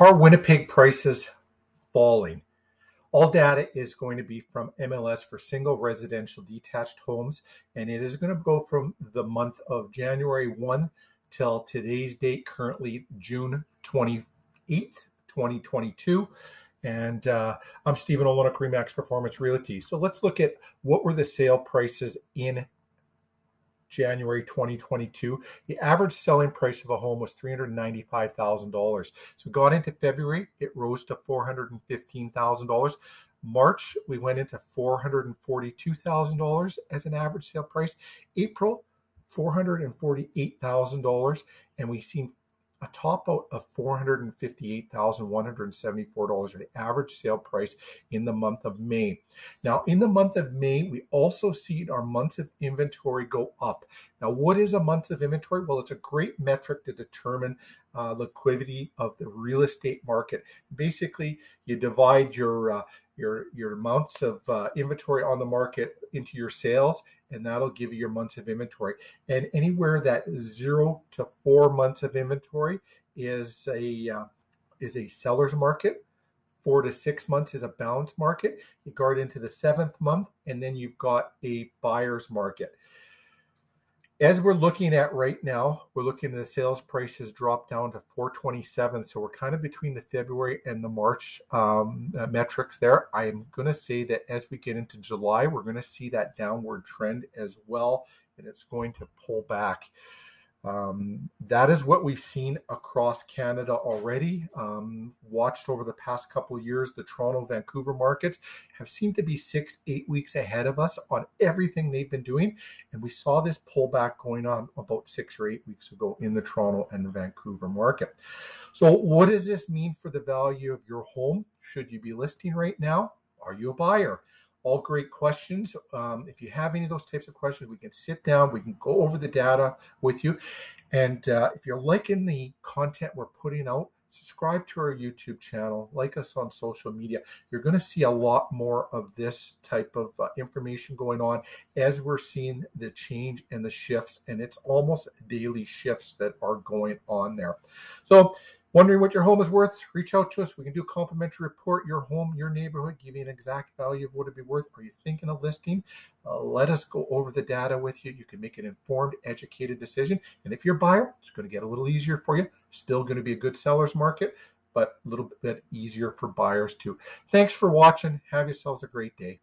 Are Winnipeg prices falling? All data is going to be from MLS for single residential detached homes, and it is going to go from the month of January 1 till today's date, currently June 28th, 2022. And uh, I'm Stephen Olenick, Remax Performance Realty. So let's look at what were the sale prices in January 2022. The average selling price of a home was $395,000. So got into February, it rose to $415,000. March, we went into $442,000 as an average sale price. April, $448,000. And we've seen a top out of $458,174 the average sale price in the month of May. Now, in the month of May, we also see our months of inventory go up. Now, what is a month of inventory? Well, it's a great metric to determine uh, liquidity of the real estate market. Basically, you divide your uh, your your amounts of uh, inventory on the market into your sales and that'll give you your months of inventory. And anywhere that zero to four months of inventory is a uh, is a seller's market. Four to six months is a balance market. You guard into the seventh month, and then you've got a buyer's market as we're looking at right now, we're looking at the sales prices drop down to 427. So we're kind of between the February and the March um, uh, metrics there. I am going to say that as we get into July, we're going to see that downward trend as well, and it's going to pull back. Um, that is what we've seen across Canada already. Um, watched over the past couple of years, the Toronto, Vancouver markets have seemed to be six, eight weeks ahead of us on everything they've been doing. And we saw this pullback going on about six or eight weeks ago in the Toronto and the Vancouver market. So, what does this mean for the value of your home? Should you be listing right now? Are you a buyer? All great questions. Um, if you have any of those types of questions, we can sit down, we can go over the data with you. And uh, if you're liking the content we're putting out, subscribe to our YouTube channel, like us on social media. You're going to see a lot more of this type of uh, information going on as we're seeing the change and the shifts, and it's almost daily shifts that are going on there. So Wondering what your home is worth? Reach out to us. We can do a complimentary report, your home, your neighborhood, give you an exact value of what it'd be worth. Are you thinking of listing? Uh, let us go over the data with you. You can make an informed, educated decision. And if you're a buyer, it's going to get a little easier for you. Still going to be a good seller's market, but a little bit easier for buyers too. Thanks for watching. Have yourselves a great day.